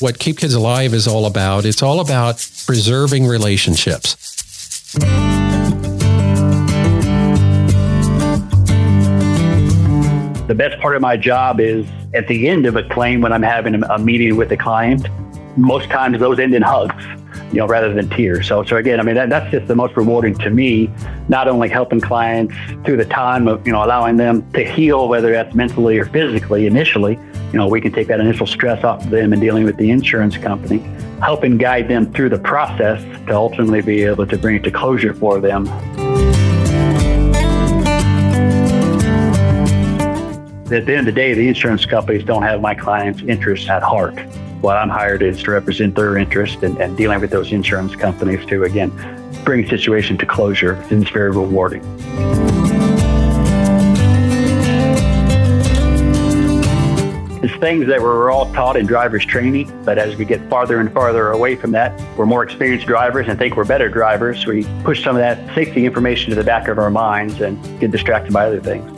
what Keep Kids Alive is all about. It's all about preserving relationships. The best part of my job is at the end of a claim when I'm having a meeting with a client. Most times those end in hugs, you know, rather than tears. So, so again, I mean, that, that's just the most rewarding to me. Not only helping clients through the time of, you know, allowing them to heal, whether that's mentally or physically initially, you know, we can take that initial stress off of them in dealing with the insurance company, helping guide them through the process to ultimately be able to bring it to closure for them. At the end of the day, the insurance companies don't have my clients' interests at heart. What I'm hired is to represent their interest and, and dealing with those insurance companies to, again, bring a situation to closure. And it's very rewarding. It's things that we're all taught in driver's training, but as we get farther and farther away from that, we're more experienced drivers and think we're better drivers. We push some of that safety information to the back of our minds and get distracted by other things.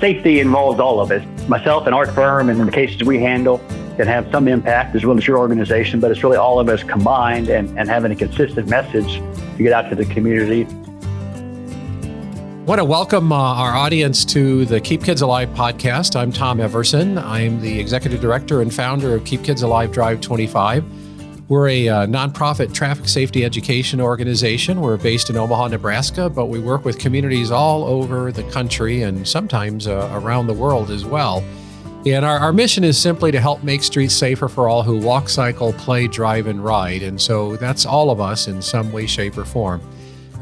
Safety involves all of us. Myself and our firm, and in the cases we handle, can have some impact as well as your organization, but it's really all of us combined and, and having a consistent message to get out to the community want to welcome uh, our audience to the Keep Kids Alive podcast. I'm Tom Everson. I'm the executive director and founder of Keep Kids Alive Drive 25. We're a uh, nonprofit traffic safety education organization. We're based in Omaha, Nebraska, but we work with communities all over the country and sometimes uh, around the world as well. And our, our mission is simply to help make streets safer for all who walk, cycle, play, drive, and ride. And so that's all of us in some way, shape, or form.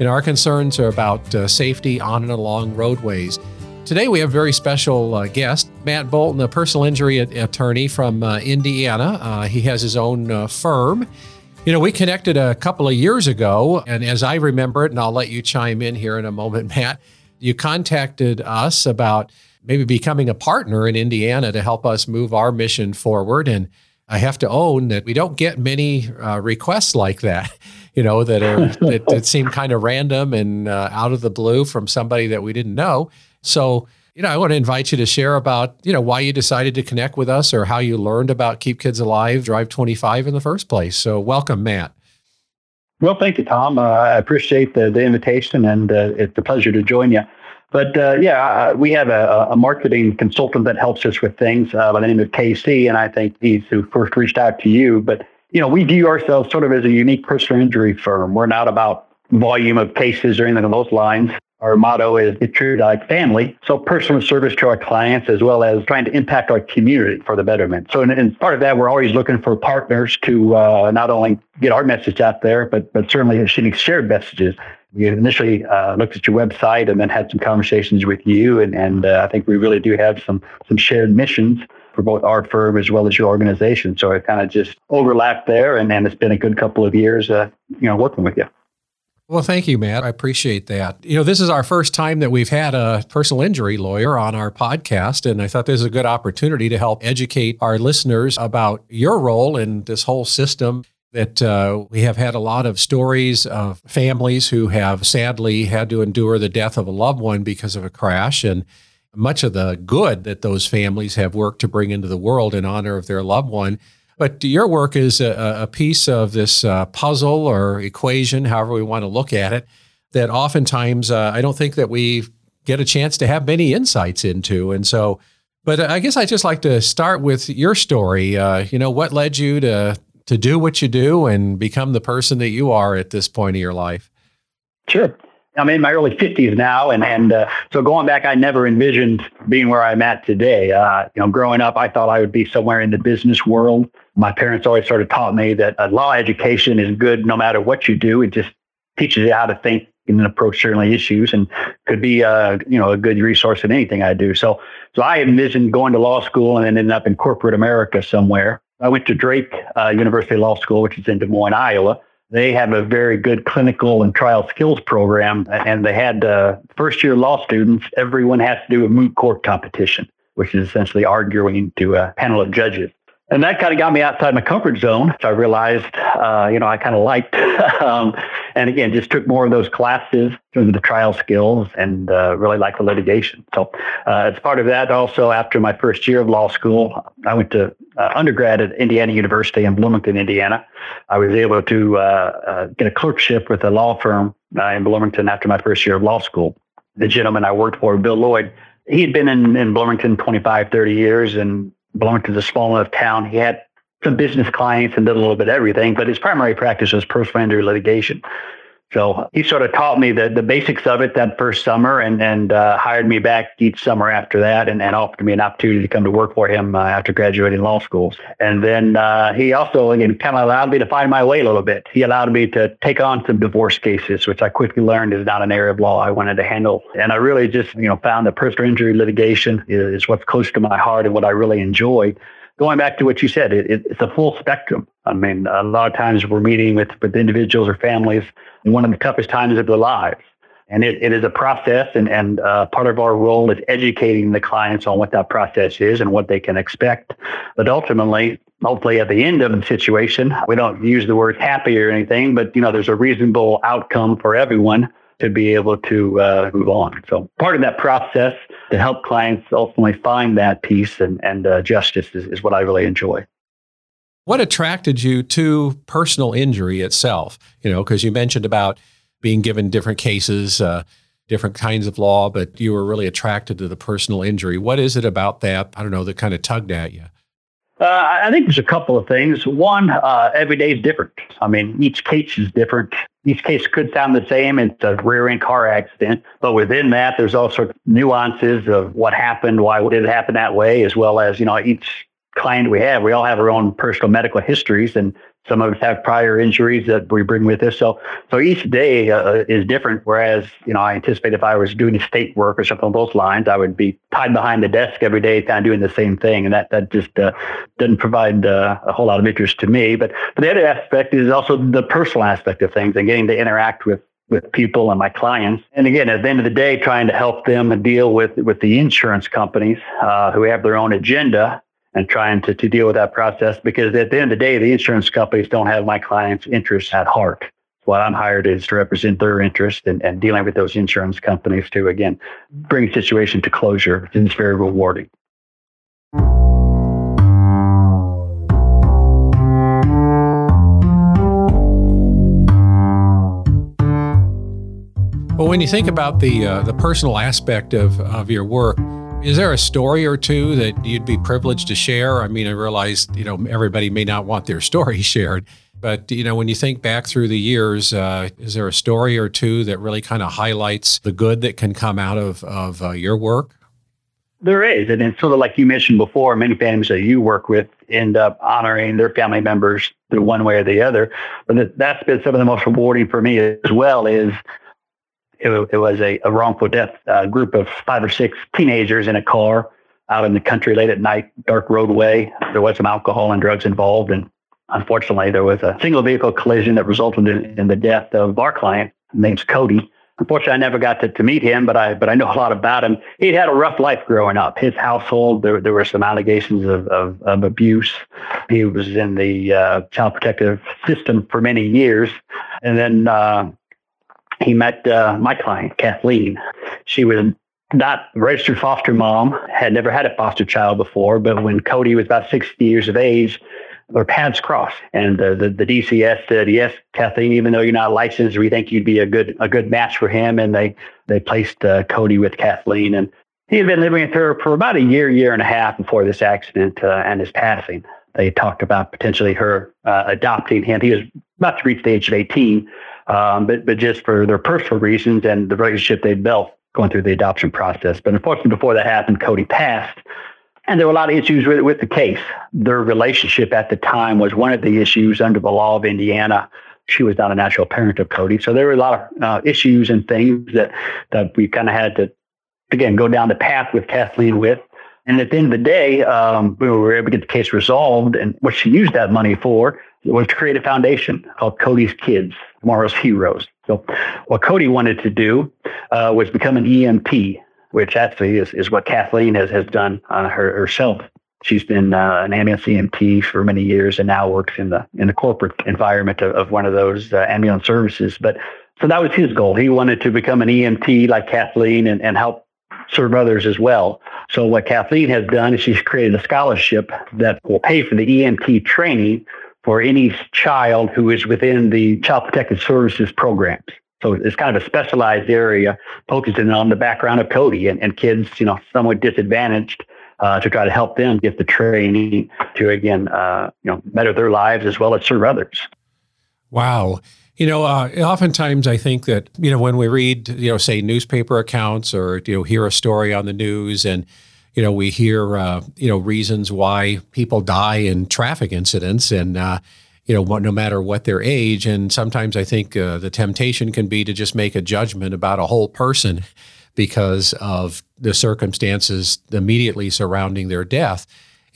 And our concerns are about uh, safety on and along roadways. Today we have a very special uh, guest, Matt Bolton, a personal injury attorney from uh, Indiana. Uh, he has his own uh, firm. You know, we connected a couple of years ago, and as I remember it, and I'll let you chime in here in a moment, Matt, you contacted us about maybe becoming a partner in Indiana to help us move our mission forward. And I have to own that we don't get many uh, requests like that you know, that are that, that seem kind of random and uh, out of the blue from somebody that we didn't know. So, you know, I want to invite you to share about, you know, why you decided to connect with us or how you learned about Keep Kids Alive Drive 25 in the first place. So, welcome, Matt. Well, thank you, Tom. Uh, I appreciate the, the invitation and uh, it's a pleasure to join you. But uh, yeah, we have a, a, marketing consultant that helps us with things uh, by the name of KC, and I think he's who first reached out to you. But you know, we view ourselves sort of as a unique personal injury firm. We're not about volume of cases or anything along those lines. Our motto is get true like family. So personal service to our clients as well as trying to impact our community for the betterment. So in, in part of that, we're always looking for partners to uh, not only get our message out there, but but certainly shared messages. We initially uh, looked at your website and then had some conversations with you, and and uh, I think we really do have some some shared missions for both our firm as well as your organization. So it kind of just overlapped there, and, and it's been a good couple of years, uh, you know, working with you. Well, thank you, Matt. I appreciate that. You know, this is our first time that we've had a personal injury lawyer on our podcast, and I thought this is a good opportunity to help educate our listeners about your role in this whole system. That uh, we have had a lot of stories of families who have sadly had to endure the death of a loved one because of a crash, and much of the good that those families have worked to bring into the world in honor of their loved one. But your work is a, a piece of this uh, puzzle or equation, however we want to look at it, that oftentimes uh, I don't think that we get a chance to have many insights into. And so, but I guess I'd just like to start with your story. Uh, you know, what led you to to do what you do and become the person that you are at this point of your life? Sure. I'm in my early 50s now, and and uh, so going back, I never envisioned being where I'm at today. Uh, you know, growing up, I thought I would be somewhere in the business world. My parents always sort of taught me that a law education is good no matter what you do. It just teaches you how to think and approach certainly issues, and could be a uh, you know a good resource in anything I do. So so I envisioned going to law school and then ending up in corporate America somewhere. I went to Drake uh, University Law School, which is in Des Moines, Iowa they have a very good clinical and trial skills program, and they had uh, first year law students. Everyone has to do a moot court competition, which is essentially arguing to a panel of judges. And that kind of got me outside my comfort zone. So I realized, uh, you know, I kind of liked, um, and again, just took more of those classes of the trial skills and uh, really liked the litigation. So uh, as part of that, also after my first year of law school, I went to uh, undergrad at Indiana University in Bloomington, Indiana. I was able to uh, uh, get a clerkship with a law firm in Bloomington after my first year of law school. The gentleman I worked for, Bill Lloyd, he had been in, in Bloomington 25, 30 years, and Bloomington's a small enough town. He had some business clients and did a little bit of everything, but his primary practice was personal injury litigation. So he sort of taught me the, the basics of it that first summer and, and uh, hired me back each summer after that and, and offered me an opportunity to come to work for him uh, after graduating law school. And then uh, he also again, kind of allowed me to find my way a little bit. He allowed me to take on some divorce cases, which I quickly learned is not an area of law I wanted to handle. And I really just, you know, found that personal injury litigation is, is what's close to my heart and what I really enjoy going back to what you said, it, it, it's a full spectrum. I mean, a lot of times we're meeting with, with individuals or families in one of the toughest times of their lives. And it, it is a process, and, and uh, part of our role is educating the clients on what that process is and what they can expect. But ultimately, hopefully at the end of the situation, we don't use the word happy or anything, but you know, there's a reasonable outcome for everyone to be able to uh, move on. So part of that process to help clients ultimately find that peace and, and uh, justice is, is what I really enjoy. What attracted you to personal injury itself? You know, because you mentioned about being given different cases, uh, different kinds of law, but you were really attracted to the personal injury. What is it about that? I don't know, that kind of tugged at you? Uh, I think there's a couple of things. One, uh, every day is different. I mean, each case is different. Each case could sound the same. It's a rear end car accident, but within that, there's all sorts of nuances of what happened, why did it happen that way, as well as, you know, each client we have, we all have our own personal medical histories, and some of us have prior injuries that we bring with us. So, so each day uh, is different. Whereas, you know, I anticipate if I was doing state work or something on those lines, I would be tied behind the desk every day, kind of doing the same thing, and that that just uh, doesn't provide uh, a whole lot of interest to me. But, but the other aspect is also the personal aspect of things and getting to interact with with people and my clients. And again, at the end of the day, trying to help them deal with with the insurance companies uh, who have their own agenda and trying to, to deal with that process because at the end of the day, the insurance companies don't have my clients' interests at heart. What I'm hired is to represent their interest and, and dealing with those insurance companies to, again, bring situation to closure. And It's very rewarding. Well, when you think about the uh, the personal aspect of, of your work, is there a story or two that you'd be privileged to share? I mean, I realize, you know, everybody may not want their story shared, but, you know, when you think back through the years, uh, is there a story or two that really kind of highlights the good that can come out of, of uh, your work? There is. And it's sort of like you mentioned before, many families that you work with end up honoring their family members through one way or the other. But that's been some of the most rewarding for me as well is it, it was a, a, wrongful death uh, group of five or six teenagers in a car out in the country late at night, dark roadway. There was some alcohol and drugs involved. And unfortunately, there was a single vehicle collision that resulted in, in the death of our client, named Cody. Unfortunately, I never got to, to meet him, but I but I know a lot about him. He had a rough life growing up. His household, there there were some allegations of of, of abuse. He was in the uh, child protective system for many years, and then uh, he met uh, my client, Kathleen. She was not registered foster mom, had never had a foster child before, but when Cody was about 60 years of age, their paths crossed. And uh, the, the DCS said, yes, Kathleen, even though you're not licensed, we think you'd be a good, a good match for him. And they, they placed uh, Cody with Kathleen. And he had been living with her for about a year, year and a half before this accident uh, and his passing. They talked about potentially her uh, adopting him. He was about to reach the age of 18 um, but but just for their personal reasons and the relationship they built going through the adoption process. But unfortunately, before that happened, Cody passed. And there were a lot of issues with, with the case. Their relationship at the time was one of the issues under the law of Indiana. She was not a natural parent of Cody. So there were a lot of uh, issues and things that, that we kind of had to, again, go down the path with Kathleen with. And at the end of the day, um, we were able to get the case resolved. And what she used that money for was to create a foundation called Cody's Kids, Tomorrow's Heroes. So, what Cody wanted to do uh, was become an EMT, which actually is, is what Kathleen has, has done uh, her, herself. She's been uh, an ambulance EMT for many years and now works in the in the corporate environment of, of one of those uh, ambulance services. But so that was his goal. He wanted to become an EMT like Kathleen and, and help serve others as well. So what Kathleen has done is she's created a scholarship that will pay for the EMT training for any child who is within the Child Protective Services programs. So it's kind of a specialized area focusing on the background of Cody and, and kids, you know, somewhat disadvantaged uh, to try to help them get the training to, again, uh, you know, better their lives as well as serve others. Wow. You know, uh, oftentimes I think that, you know, when we read, you know, say newspaper accounts or, you know, hear a story on the news and, you know, we hear, uh, you know, reasons why people die in traffic incidents and, uh, you know, no matter what their age. And sometimes I think uh, the temptation can be to just make a judgment about a whole person because of the circumstances immediately surrounding their death.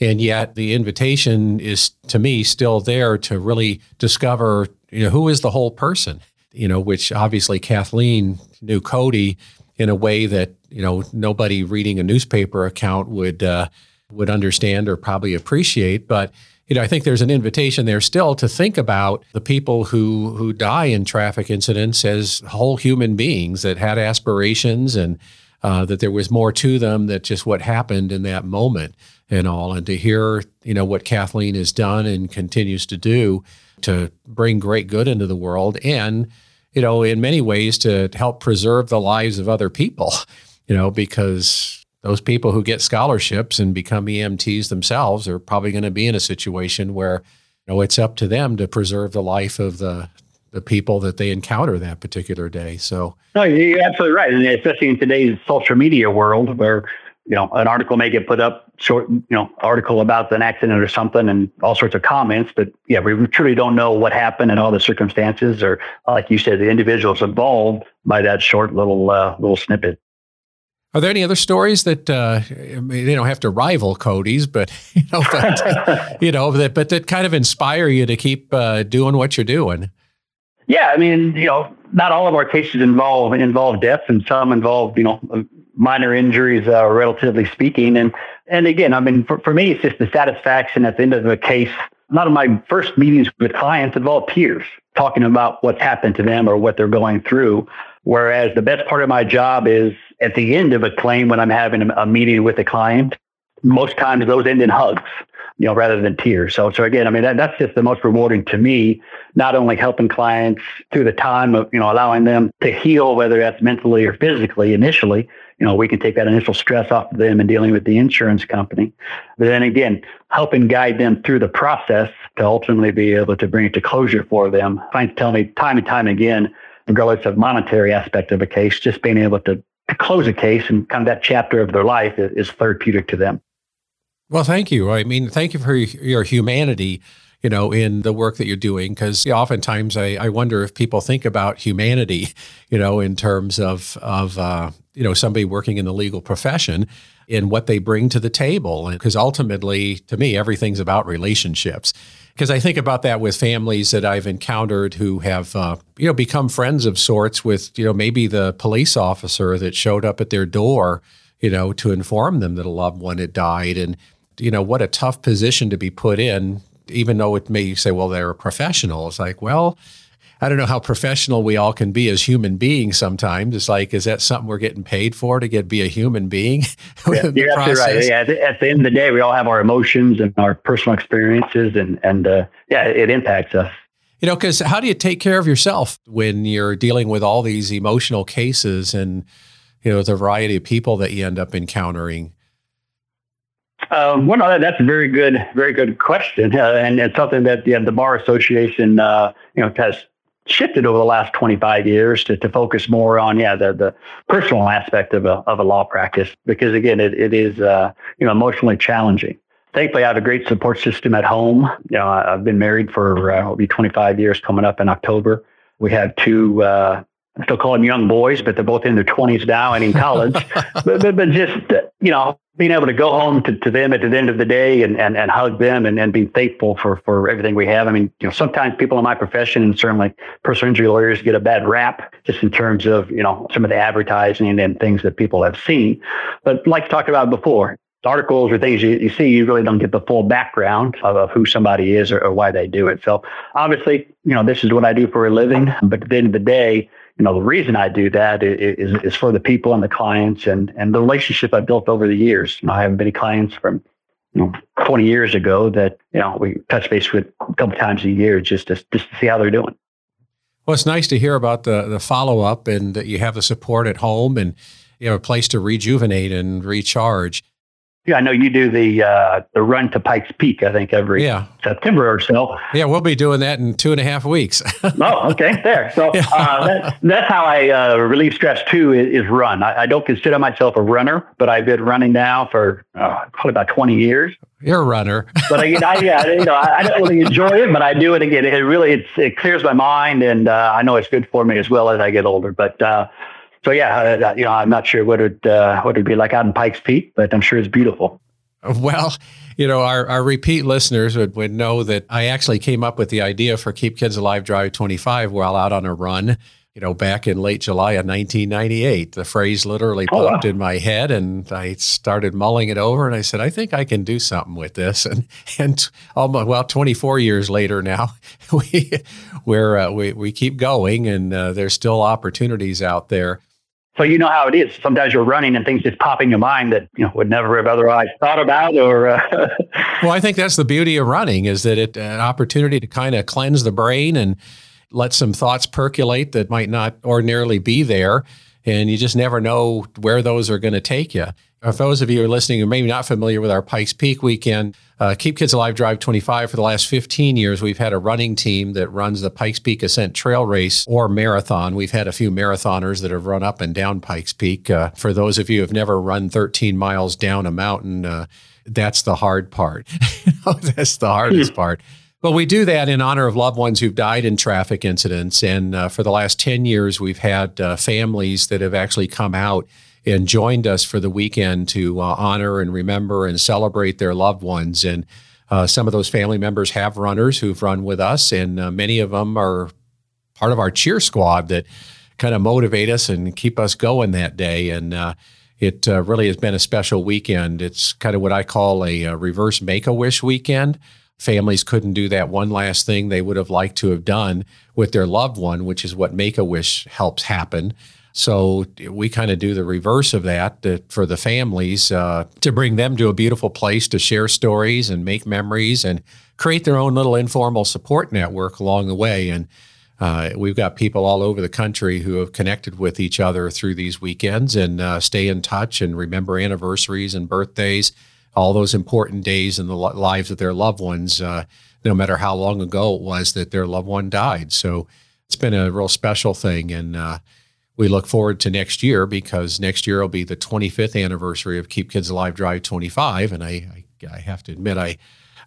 And yet the invitation is to me still there to really discover you know, who is the whole person? You know, which obviously Kathleen knew Cody in a way that you know nobody reading a newspaper account would uh, would understand or probably appreciate. But you know, I think there's an invitation there still to think about the people who who die in traffic incidents as whole human beings that had aspirations and uh, that there was more to them than just what happened in that moment and all. And to hear you know what Kathleen has done and continues to do to bring great good into the world and you know in many ways to help preserve the lives of other people you know because those people who get scholarships and become EMTs themselves are probably going to be in a situation where you know it's up to them to preserve the life of the the people that they encounter that particular day. So no, you're absolutely right, and especially in today's social media world where you know, an article may get put up, short, you know, article about an accident or something, and all sorts of comments. But yeah, we truly don't know what happened and all the circumstances, or like you said, the individuals involved by that short little uh, little snippet. Are there any other stories that uh, they don't have to rival Cody's, but you know, but, you know, that but that kind of inspire you to keep uh, doing what you're doing? Yeah, I mean, you know, not all of our cases involve involve death, and some involve, you know, minor injuries, uh, relatively speaking. And and again, I mean, for, for me, it's just the satisfaction at the end of the case. A lot of my first meetings with clients involve peers talking about what's happened to them or what they're going through. Whereas the best part of my job is at the end of a claim when I'm having a, a meeting with a client. Most times those end in hugs you know, rather than tears. So, so again, I mean, that, that's just the most rewarding to me, not only helping clients through the time of, you know, allowing them to heal, whether that's mentally or physically initially, you know, we can take that initial stress off of them and dealing with the insurance company. But then again, helping guide them through the process to ultimately be able to bring it to closure for them. Clients tell me time and time again, regardless of monetary aspect of a case, just being able to, to close a case and kind of that chapter of their life is, is therapeutic to them. Well, thank you. I mean, thank you for your humanity, you know, in the work that you're doing. Because oftentimes I, I wonder if people think about humanity, you know, in terms of of uh, you know somebody working in the legal profession and what they bring to the table. Because ultimately, to me, everything's about relationships. Because I think about that with families that I've encountered who have, uh, you know, become friends of sorts with, you know, maybe the police officer that showed up at their door, you know, to inform them that a loved one had died, and you know, what a tough position to be put in, even though it may say, well, they're a professional. It's like, well, I don't know how professional we all can be as human beings sometimes. It's like, is that something we're getting paid for to get be a human being? yeah, you're absolutely right. Yeah, at the end of the day, we all have our emotions and our personal experiences, and and uh, yeah, it impacts us. You know, because how do you take care of yourself when you're dealing with all these emotional cases and you know the variety of people that you end up encountering? Um, well, no, that's a very good, very good question, uh, and it's something that yeah, the Bar Association, uh, you know, has shifted over the last 25 years to, to focus more on yeah the, the personal aspect of a, of a law practice because again it, it is uh, you know emotionally challenging. Thankfully i have a great support system at home. You know i've been married for uh, will be 25 years coming up in october. We have two uh, I still call them young boys, but they're both in their 20s now and in college. but, but, but just, you know, being able to go home to, to them at the end of the day and, and, and hug them and, and be thankful for, for everything we have. I mean, you know, sometimes people in my profession and certainly personal injury lawyers get a bad rap just in terms of, you know, some of the advertising and things that people have seen. But like talked about before, articles or things you, you see, you really don't get the full background of, of who somebody is or, or why they do it. So obviously, you know, this is what I do for a living. But at the end of the day, you know, the reason I do that is, is for the people and the clients and, and the relationship I built over the years. You know, I have many clients from, you know, 20 years ago that, you know, we touch base with a couple times a year just to, just to see how they're doing. Well, it's nice to hear about the, the follow up and that you have the support at home and you have a place to rejuvenate and recharge. Yeah, I know you do the uh, the run to Pikes Peak. I think every yeah. September or so. Yeah, we'll be doing that in two and a half weeks. oh, okay, there. So uh, that, that's how I uh, relieve stress too. Is, is run. I, I, don't consider myself a runner, but I've been running now for uh, probably about twenty years. You're a runner. but I, I, yeah, you know, I, I, don't really enjoy it, but I do it again. It really it clears my mind, and uh, I know it's good for me as well as I get older. But uh, so yeah, uh, you know, I'm not sure what it uh, what it'd be like out in Pikes Peak, but I'm sure it's beautiful. Well, you know, our, our repeat listeners would, would know that I actually came up with the idea for Keep Kids Alive Drive 25 while out on a run, you know, back in late July of 1998. The phrase literally oh, popped wow. in my head and I started mulling it over and I said, I think I can do something with this. And, and almost, well, 24 years later now, we, we're, uh, we, we keep going and uh, there's still opportunities out there. So you know how it is. Sometimes you're running and things just pop in your mind that you know would never have otherwise thought about. Or uh, well, I think that's the beauty of running is that it an opportunity to kind of cleanse the brain and let some thoughts percolate that might not ordinarily be there, and you just never know where those are going to take you. For those of you who are listening who may be not familiar with our Pikes Peak weekend, uh, Keep Kids Alive Drive 25, for the last 15 years, we've had a running team that runs the Pikes Peak Ascent Trail Race or marathon. We've had a few marathoners that have run up and down Pikes Peak. Uh, for those of you who have never run 13 miles down a mountain, uh, that's the hard part. that's the hardest hmm. part. But we do that in honor of loved ones who've died in traffic incidents. And uh, for the last 10 years, we've had uh, families that have actually come out and joined us for the weekend to uh, honor and remember and celebrate their loved ones. And uh, some of those family members have runners who've run with us, and uh, many of them are part of our cheer squad that kind of motivate us and keep us going that day. And uh, it uh, really has been a special weekend. It's kind of what I call a, a reverse make a wish weekend. Families couldn't do that one last thing they would have liked to have done with their loved one, which is what Make a Wish helps happen. So we kind of do the reverse of that to, for the families uh, to bring them to a beautiful place to share stories and make memories and create their own little informal support network along the way. And uh, we've got people all over the country who have connected with each other through these weekends and uh, stay in touch and remember anniversaries and birthdays, all those important days in the lives of their loved ones, uh, no matter how long ago it was that their loved one died. So it's been a real special thing. And uh, we look forward to next year because next year will be the 25th anniversary of Keep Kids Alive Drive 25. And I, I, I have to admit, I,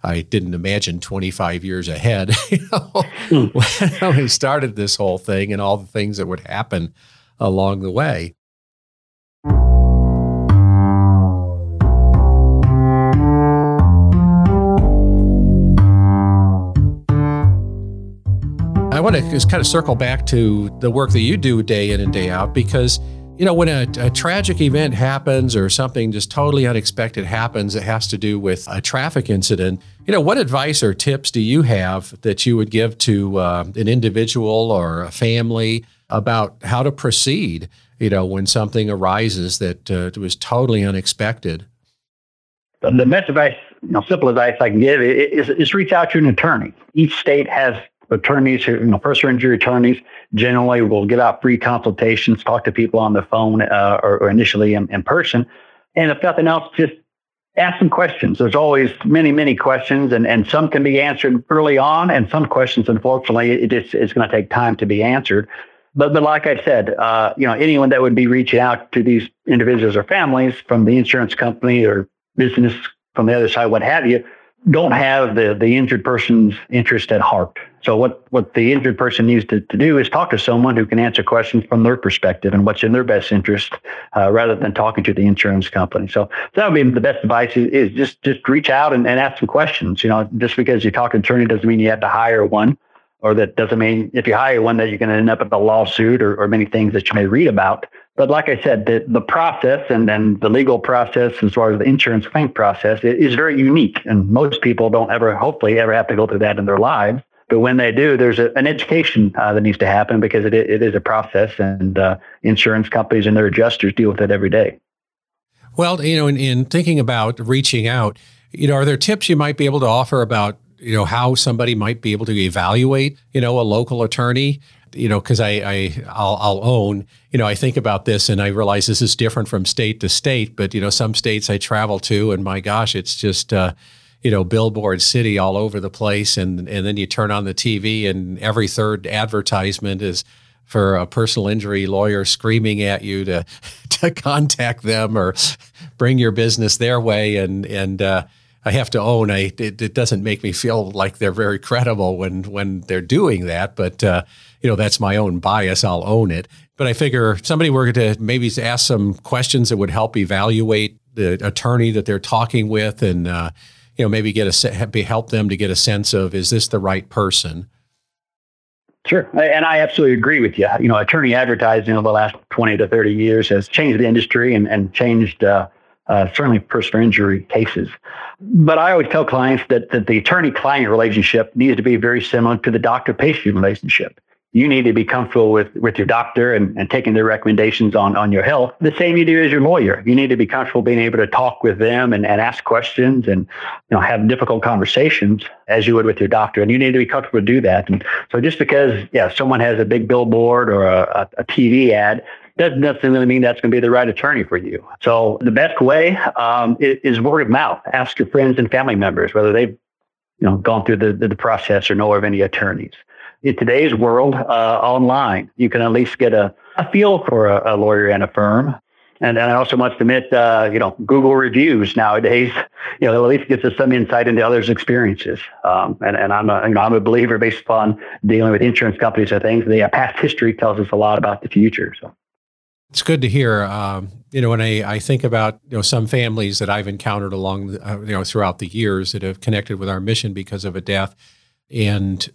I didn't imagine 25 years ahead you know, mm. when we started this whole thing and all the things that would happen along the way. I want to just kind of circle back to the work that you do day in and day out because, you know, when a, a, tragic event happens or something just totally unexpected happens that has to do with a traffic incident, you know, what advice or tips do you have that you would give to uh, an individual or a family about how to proceed, you know, when something arises that uh, was totally unexpected? The best advice, you know, simple advice I can give is, is reach out to an attorney. Each state has attorneys, you know, personal injury attorneys generally will give out free consultations, talk to people on the phone uh, or, or, initially in, in, person. And if nothing else, just ask some questions. There's always many, many questions, and, and some can be answered early on, and some questions, unfortunately, it is, it's going to take time to be answered. But, but like I said, uh, you know, anyone that would be reaching out to these individuals or families from the insurance company or business from the other side, what have you, don't have the, the injured person's interest at heart. So what, what the injured person needs to, to do is talk to someone who can answer questions from their perspective and what's in their best interest, uh, rather than talking to the insurance company. So that would be the best advice is, is just just reach out and, and ask some questions. You know, just because you talk to an attorney doesn't mean you have to hire one, or that doesn't mean if you hire one that you're going to end up in a lawsuit or, or many things that you may read about. But like I said, the, the process and then the legal process as far as the insurance claim process is very unique. And most people don't ever, hopefully, ever have to go through that in their lives. But when they do, there's a, an education uh, that needs to happen because it, it is a process, and uh, insurance companies and their adjusters deal with it every day. Well, you know, in, in thinking about reaching out, you know, are there tips you might be able to offer about you know how somebody might be able to evaluate you know a local attorney you know because I, I I'll, I'll own you know I think about this and I realize this is different from state to state but you know some states I travel to and my gosh it's just uh, you know billboard city all over the place and and then you turn on the TV and every third advertisement is for a personal injury lawyer screaming at you to to contact them or bring your business their way and and uh, I have to own I it, it, doesn't make me feel like they're very credible when when they're doing that but uh, you know that's my own bias I'll own it. But I figure somebody were to maybe ask some questions that would help evaluate the attorney that they're talking with and uh, you know maybe get a help them to get a sense of is this the right person Sure. And I absolutely agree with you. You know, attorney advertising over the last 20 to 30 years has changed the industry and, and changed uh, uh, certainly personal injury cases. But I always tell clients that, that the attorney client relationship needs to be very similar to the doctor patient relationship you need to be comfortable with, with your doctor and, and taking their recommendations on, on your health. The same you do as your lawyer. You need to be comfortable being able to talk with them and, and ask questions and you know have difficult conversations as you would with your doctor. And you need to be comfortable to do that. And so just because yeah, someone has a big billboard or a, a, a TV ad doesn't necessarily mean that's going to be the right attorney for you. So the best way um, is, word of mouth. Ask your friends and family members whether they've you know gone through the, the, the process or know of any attorneys in today's world uh, online. You can at least get a, a feel for a, a lawyer and a firm. And, and I also must admit, uh, you know, Google reviews nowadays, you know, at least gives us some insight into others' experiences. Um, and, and I'm a, you know, I'm a believer based upon dealing with insurance companies and things. The past history tells us a lot about the future. So it's good to hear. Um, you know, when I, I think about you know some families that I've encountered along uh, you know throughout the years that have connected with our mission because of a death, and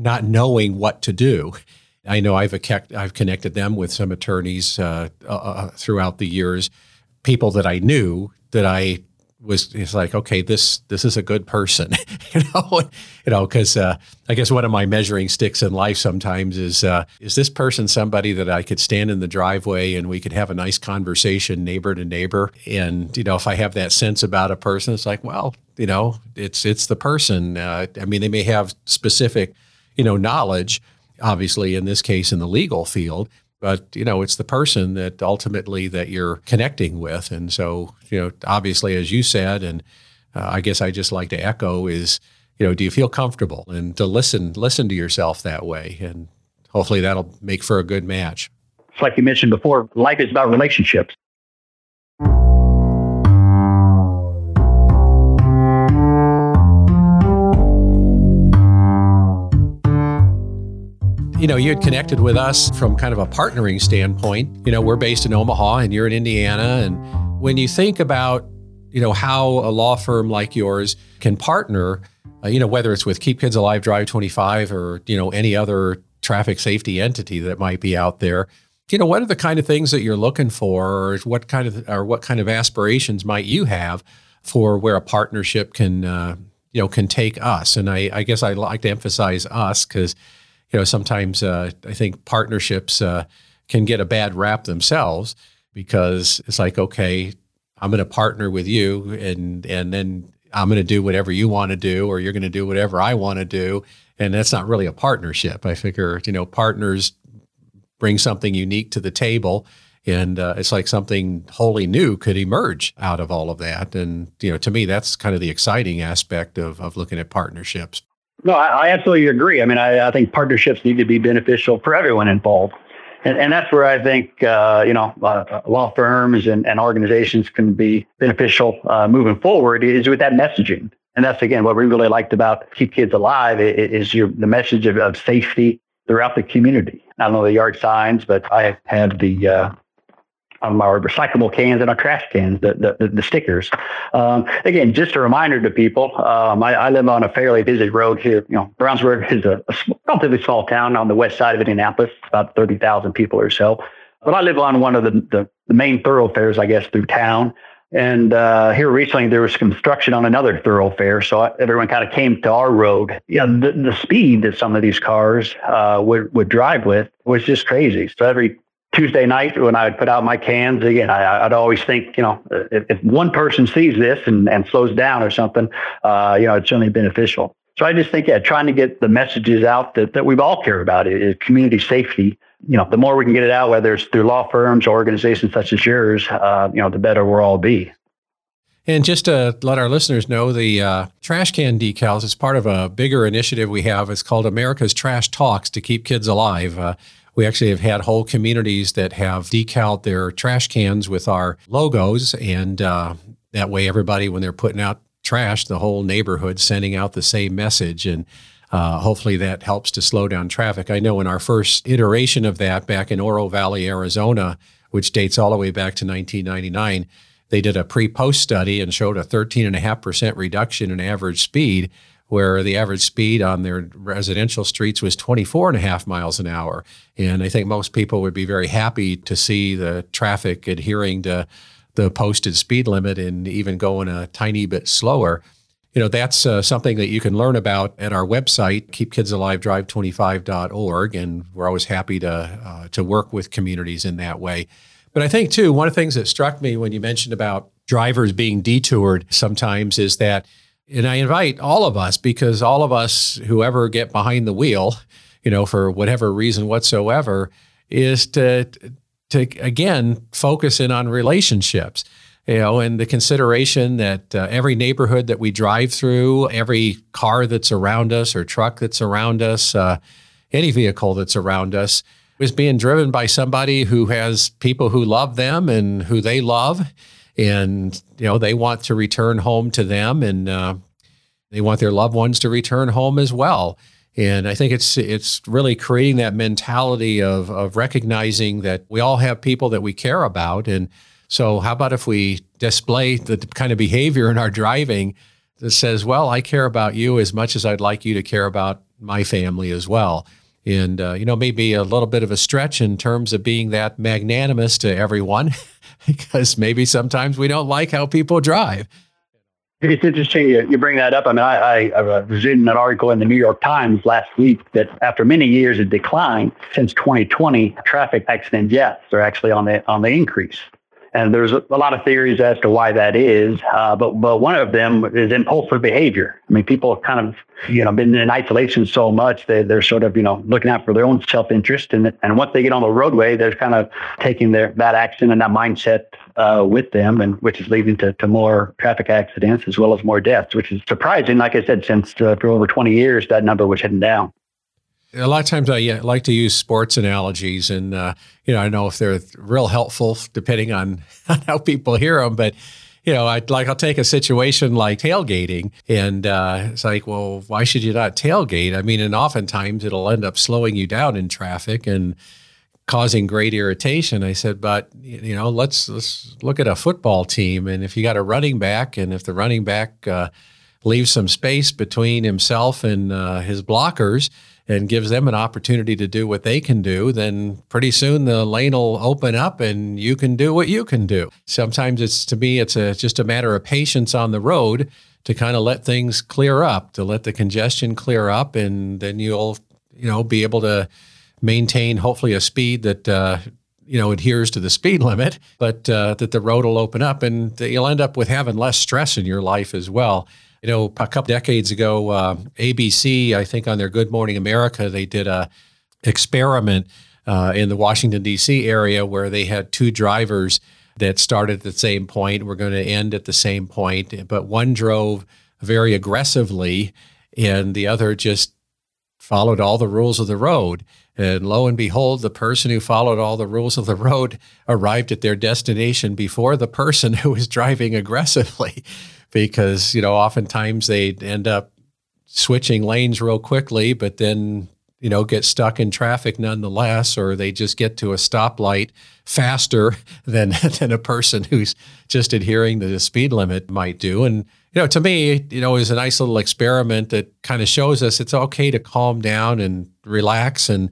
not knowing what to do. I know I've I've connected them with some attorneys uh, uh, uh, throughout the years, people that I knew that I was it's like okay this this is a good person you know you know because uh, I guess one of my measuring sticks in life sometimes is uh, is this person somebody that I could stand in the driveway and we could have a nice conversation neighbor to neighbor and you know if I have that sense about a person it's like well you know it's it's the person uh, I mean they may have specific you know, knowledge, obviously in this case in the legal field, but you know, it's the person that ultimately that you're connecting with. And so, you know, obviously as you said, and uh, I guess I just like to echo is, you know, do you feel comfortable and to listen, listen to yourself that way. And hopefully that'll make for a good match. It's like you mentioned before, life is about relationships. You know, you had connected with us from kind of a partnering standpoint. You know, we're based in Omaha and you're in Indiana. And when you think about, you know, how a law firm like yours can partner, uh, you know, whether it's with Keep Kids Alive Drive 25 or, you know, any other traffic safety entity that might be out there, you know, what are the kind of things that you're looking for or what kind of, or what kind of aspirations might you have for where a partnership can, uh, you know, can take us? And I, I guess I like to emphasize us because, you know, sometimes uh, I think partnerships uh, can get a bad rap themselves because it's like, okay, I'm going to partner with you, and and then I'm going to do whatever you want to do, or you're going to do whatever I want to do, and that's not really a partnership. I figure, you know, partners bring something unique to the table, and uh, it's like something wholly new could emerge out of all of that. And you know, to me, that's kind of the exciting aspect of of looking at partnerships. No, I, I absolutely agree. I mean, I, I, think partnerships need to be beneficial for everyone involved. And, and that's where I think, uh, you know, uh, law firms and, and organizations can be beneficial uh, moving forward is with that messaging. And that's, again, what we really liked about Keep Kids Alive is your, the message of, of safety throughout the community. Not only the yard signs, but I have the uh, on our recyclable cans and our trash cans, the, the, the stickers. Um, again, just a reminder to people, um, I, I, live on a fairly busy road here. You know, Brownsburg is a, a relatively small town on the west side of Indianapolis, about 30,000 people or so. But I live on one of the, the, the main thoroughfares, I guess, through town. And uh, here recently, there was construction on another thoroughfare, so everyone kind of came to our road. Yeah, the, the speed that some of these cars uh, would would drive with was just crazy. So every Tuesday night when I would put out my cans again, I, would always think, you know, if, if, one person sees this and, and slows down or something, uh, you know, it's certainly beneficial. So I just think, yeah, trying to get the messages out that, that we've all care about is community safety. You know, the more we can get it out, whether it's through law firms or organizations such as yours, uh, you know, the better we'll all be. And just to let our listeners know, the uh, trash can decals is part of a bigger initiative we have. It's called America's Trash Talks to keep kids alive. Uh, we actually have had whole communities that have decaled their trash cans with our logos, and uh, that way, everybody, when they're putting out trash, the whole neighborhood sending out the same message. And uh, hopefully that helps to slow down traffic. I know in our first iteration of that back in Oro Valley, Arizona, which dates all the way back to 1999, they did a pre post study and showed a 13.5% reduction in average speed where the average speed on their residential streets was 24 and a half miles an hour. And I think most people would be very happy to see the traffic adhering to the posted speed limit and even going a tiny bit slower. You know, that's uh, something that you can learn about at our website, keepkidsalivedrive25.org. And we're always happy to, uh, to work with communities in that way. But I think, too, one of the things that struck me when you mentioned about drivers being detoured sometimes is that and I invite all of us because all of us who ever get behind the wheel, you know, for whatever reason whatsoever, is to to again focus in on relationships. You know, and the consideration that uh, every neighborhood that we drive through, every car that's around us or truck that's around us, uh, any vehicle that's around us, is being driven by somebody who has people who love them and who they love and you know they want to return home to them, and uh, they want their loved ones to return home as well. And I think it's it's really creating that mentality of of recognizing that we all have people that we care about, and so how about if we display the kind of behavior in our driving that says, "Well, I care about you as much as I'd like you to care about my family as well." and uh, you know maybe a little bit of a stretch in terms of being that magnanimous to everyone because maybe sometimes we don't like how people drive it's interesting you, you bring that up. I mean, I, I, I, was reading an article in the New York Times last week that after many years of decline, since 2020, traffic accident deaths are actually on the on the increase. And there's a, lot of theories as to why that is, uh, but but one of them is impulsive behavior. I mean, people have kind of you know been in isolation so much they they're sort of you know looking out for their own self interest, and and once they get on the roadway, they're kind of taking their that action and that mindset uh, with them, and which is leading to, to more traffic accidents as well as more deaths, which is surprising. Like I said, since uh, for over 20 years, that number was heading down a lot of times I like to use sports analogies, and uh, you know I know if they're real helpful depending on, how people hear them, but you know, I like I'll take a situation like tailgating, and uh, it's like, well, why should you not tailgate? I mean, and oftentimes it'll end up slowing you down in traffic and causing great irritation. I said, but you know, let's let's look at a football team, and if you got a running back, and if the running back uh, leaves some space between himself and uh, his blockers and gives them an opportunity to do what they can do, then pretty soon the lane will open up and you can do what you can do. Sometimes it's to me, it's a, just a matter of patience on the road to kind of let things clear up, to let the congestion clear up, and then you'll, you know, be able to maintain hopefully a speed that uh, you know adheres to the speed limit, but uh, that the road will open up, and you'll end up with having less stress in your life as well. You know, a couple decades ago, uh, ABC, I think on their Good Morning America, they did a experiment uh, in the Washington D.C. area where they had two drivers that started at the same point, were going to end at the same point, but one drove very aggressively, and the other just followed all the rules of the road. And lo and behold, the person who followed all the rules of the road arrived at their destination before the person who was driving aggressively because you know oftentimes they end up switching lanes real quickly, but then you know get stuck in traffic nonetheless, or they just get to a stoplight faster than than a person who's just adhering to the speed limit might do. And you know, to me, you know, is a nice little experiment that kind of shows us it's okay to calm down and relax and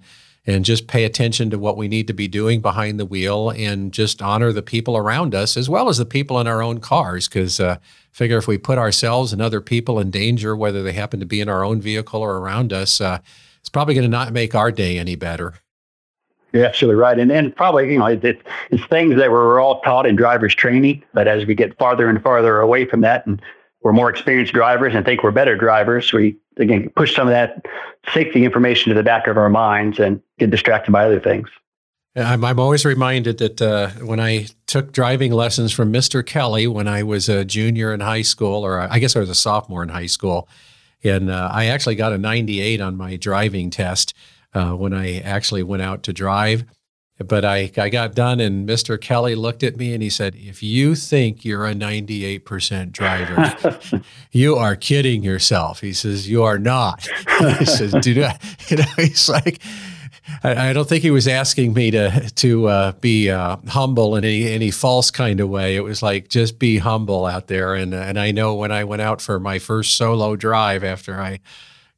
and just pay attention to what we need to be doing behind the wheel and just honor the people around us as well as the people in our own cars. Because uh, figure if we put ourselves and other people in danger, whether they happen to be in our own vehicle or around us, uh, it's probably going to not make our day any better. You're absolutely right. And, and probably, you know, it, it, it's things that we're all taught in driver's training. But as we get farther and farther away from that and we're more experienced drivers and think we're better drivers, we, again, push some of that safety information to the back of our minds and get distracted by other things. I'm, I'm always reminded that uh, when I took driving lessons from Mr. Kelly when I was a junior in high school, or I guess I was a sophomore in high school, and uh, I actually got a 98 on my driving test uh, when I actually went out to drive. But I, I got done, and Mr. Kelly looked at me and he said, If you think you're a 98% driver, you are kidding yourself. He says, You are not. he says, Do not. You know, he's like, I, I don't think he was asking me to to uh, be uh, humble in any any false kind of way. It was like just be humble out there. And and I know when I went out for my first solo drive after I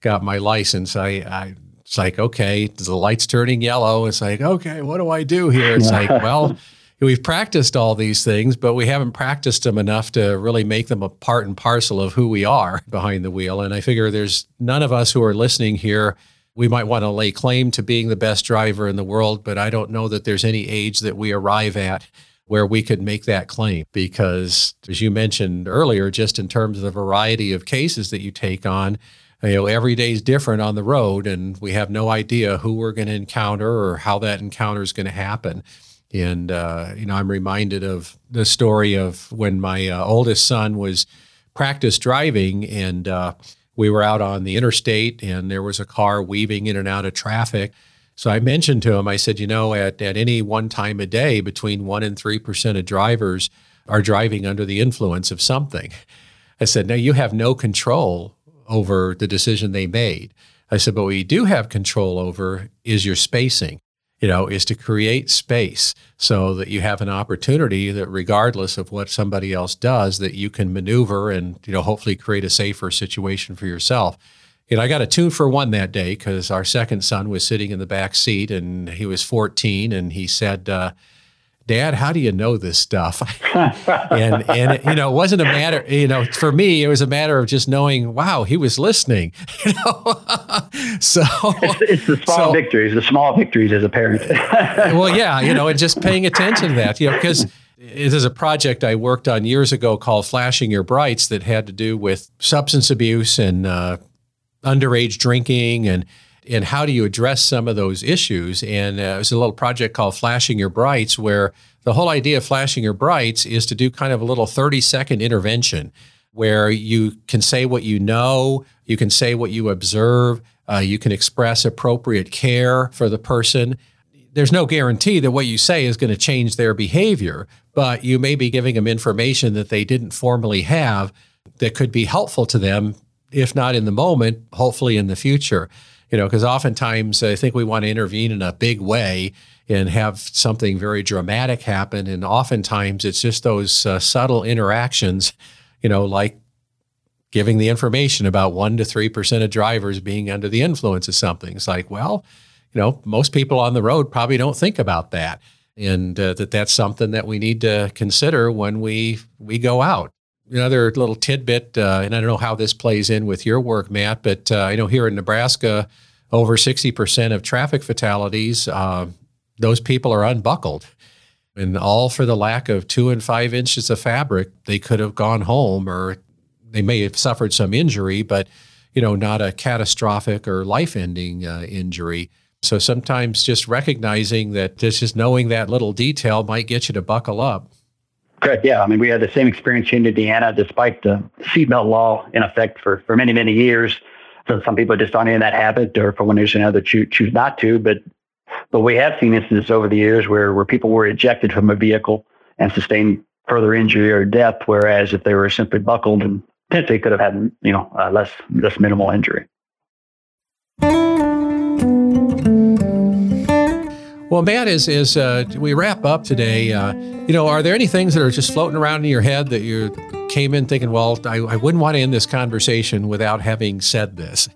got my license, I, I it's like, okay, the light's turning yellow. It's like, okay, what do I do here? It's like, well, we've practiced all these things, but we haven't practiced them enough to really make them a part and parcel of who we are behind the wheel. And I figure there's none of us who are listening here. We might want to lay claim to being the best driver in the world, but I don't know that there's any age that we arrive at where we could make that claim because, as you mentioned earlier, just in terms of the variety of cases that you take on, you know every day is different on the road and we have no idea who we're going to encounter or how that encounter is going to happen. And uh, you know i'm reminded of the story of when my uh, oldest son was practice driving and uh, we were out on the interstate and there was a car weaving in and out of traffic. So i mentioned to him i said you know at, at any one time a day between 1 and 3% of drivers are driving under the influence of something. I said now you have no control over the decision they made. I said, but what you do have control over is your spacing, you know, is to create space so that you have an opportunity that regardless of what somebody else does, that you can maneuver and, you know, hopefully create a safer situation for yourself. You know, I got a two for one that day because our second son was sitting in the back seat and he was 14 and he said, uh, Dad, how do you know this stuff? and and it, you know, it wasn't a matter. You know, for me, it was a matter of just knowing. Wow, he was listening. You know, so it's, it's, the small so, victories, the small victories as a parent. well, yeah, you know, and just paying attention to that. You know, because it is a project I worked on years ago called Flashing Your Brights that had to do with substance abuse and uh, underage drinking and and how do you address some of those issues? And uh, it was a little project called Flashing Your Brights, where the whole idea of flashing your brights is to do kind of a little 30 second intervention where you can say what you know, you can say what you observe, uh, you can express appropriate care for the person. There's no guarantee that what you say is going to change their behavior, but you may be giving them information that they didn't formally have that could be helpful to them, if not in the moment, hopefully in the future you know, because oftentimes I think we want to intervene in a big way and have something very dramatic happen. And oftentimes it's just those uh, subtle interactions, you know, like giving the information about 1% to 3% of drivers being under the influence of something. It's like, well, you know, most people on the road probably don't think about that. And uh, that that's something that we need to consider when we we go out another little tidbit, uh, and I don't know how this plays in with your work, Matt, but uh, I know here in Nebraska, over 60% of traffic fatalities, uh, those people are unbuckled. And all for the lack of two and five inches of fabric, they could have gone home or they may have suffered some injury, but you know, not a catastrophic or life-ending uh, injury. So sometimes just recognizing that just knowing that little detail might get you to buckle up. Correct. Yeah. I mean, we had the same experience in Indiana, despite the seatbelt law in effect for, for many, many years. So some people just aren't in that habit, or for one reason or another, choose, choose not to. But but we have seen instances over the years where where people were ejected from a vehicle and sustained further injury or death, whereas if they were simply buckled and potentially could have had you know uh, less less minimal injury. Well, Matt, as, as uh, we wrap up today, uh, you know, are there any things that are just floating around in your head that you came in thinking, well, I, I wouldn't want to end this conversation without having said this?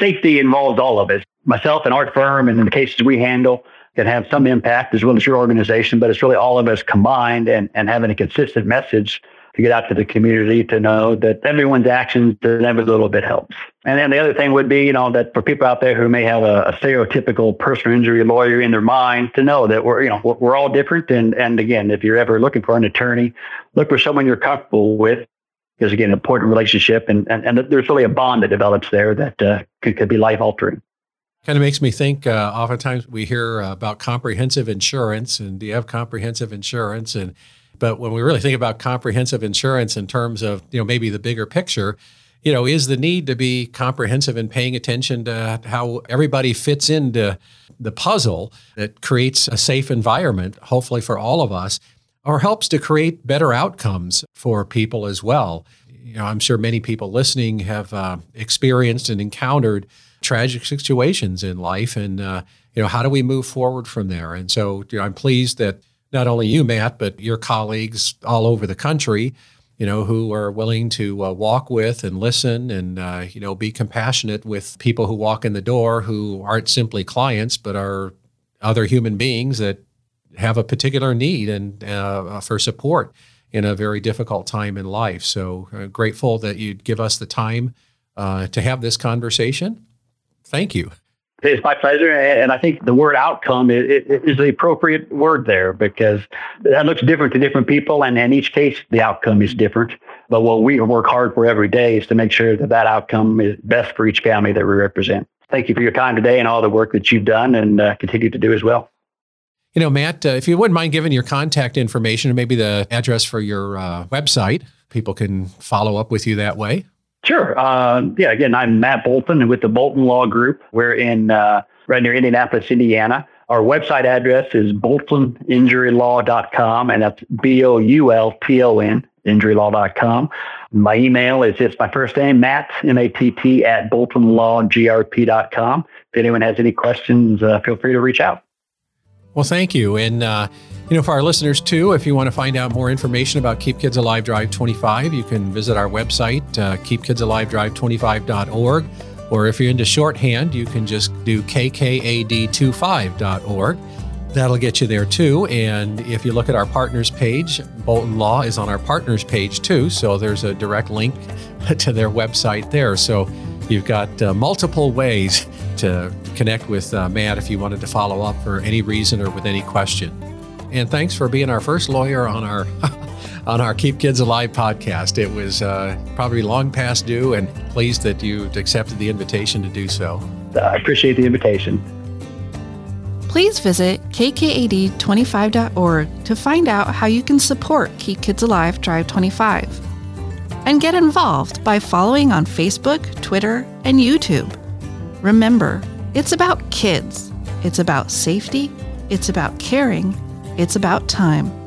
safety involves all of us. Myself and our firm, and in the cases we handle, can have some impact as well as your organization, but it's really all of us combined and, and having a consistent message to get out to the community to know that everyone's actions and every little bit helps. And then the other thing would be, you know, that for people out there who may have a, a stereotypical personal injury lawyer in their mind, to know that we're, you know, we're, all different. And and again, if you're ever looking for an attorney, look for someone you're comfortable with because again, important relationship and, and, and there's really a bond that develops there that uh, could, could be life altering. Kind of makes me think. Uh, oftentimes we hear uh, about comprehensive insurance, and do you have comprehensive insurance? And but when we really think about comprehensive insurance in terms of you know maybe the bigger picture, you know, is the need to be comprehensive and paying attention to how everybody fits into the puzzle that creates a safe environment, hopefully for all of us, or helps to create better outcomes for people as well. You know, I'm sure many people listening have uh, experienced and encountered tragic situations in life, and uh, you know, how do we move forward from there? And so, you know, I'm pleased that not only you, Matt, but your colleagues all over the country, you know, who are willing to uh, walk with and listen and, uh, you know, be compassionate with people who walk in the door who aren't simply clients, but are other human beings that have a particular need and uh, for support in a very difficult time in life. So uh, grateful that you'd give us the time uh, to have this conversation. Thank you. It's my pleasure. And I think the word outcome is, the appropriate word there because that looks different to different people. And in each case, the outcome is different. But what we work hard for every day is to make sure that that outcome is best for each family that we represent. Thank you for your time today and all the work that you've done and uh, continue to do as well. You know, Matt, uh, if you wouldn't mind giving your contact information and maybe the address for your uh, website, people can follow up with you that way. Sure. Uh, yeah. Again, I'm Matt Boulton with the Boulton Law Group. We're in uh, right near Indianapolis, Indiana. Our website address is boultoninjurylaw.com, and that's B O U L T O N injurylaw.com. My email is just my first name, Matt, M A T T, at boultonlawgrp.com. If anyone has any questions, uh, feel free to reach out. Well, thank you. And, uh, you know, for our listeners too, if you want to find out more information about Keep Kids Alive Drive 25, you can visit our website, uh, keepkidsalivedrive25.org. Or if you're into shorthand, you can just do kkad25.org. That'll get you there too. And if you look at our partners page, Boulton Law is on our partners page too. So there's a direct link to their website there. So you've got uh, multiple ways to connect with uh, Matt if you wanted to follow up for any reason or with any question. And thanks for being our first lawyer on our on our Keep Kids Alive podcast. It was uh, probably long past due, and pleased that you accepted the invitation to do so. I appreciate the invitation. Please visit kkad25.org to find out how you can support Keep Kids Alive Drive 25. And get involved by following on Facebook, Twitter, and YouTube. Remember, it's about kids. It's about safety. It's about caring. It's about time.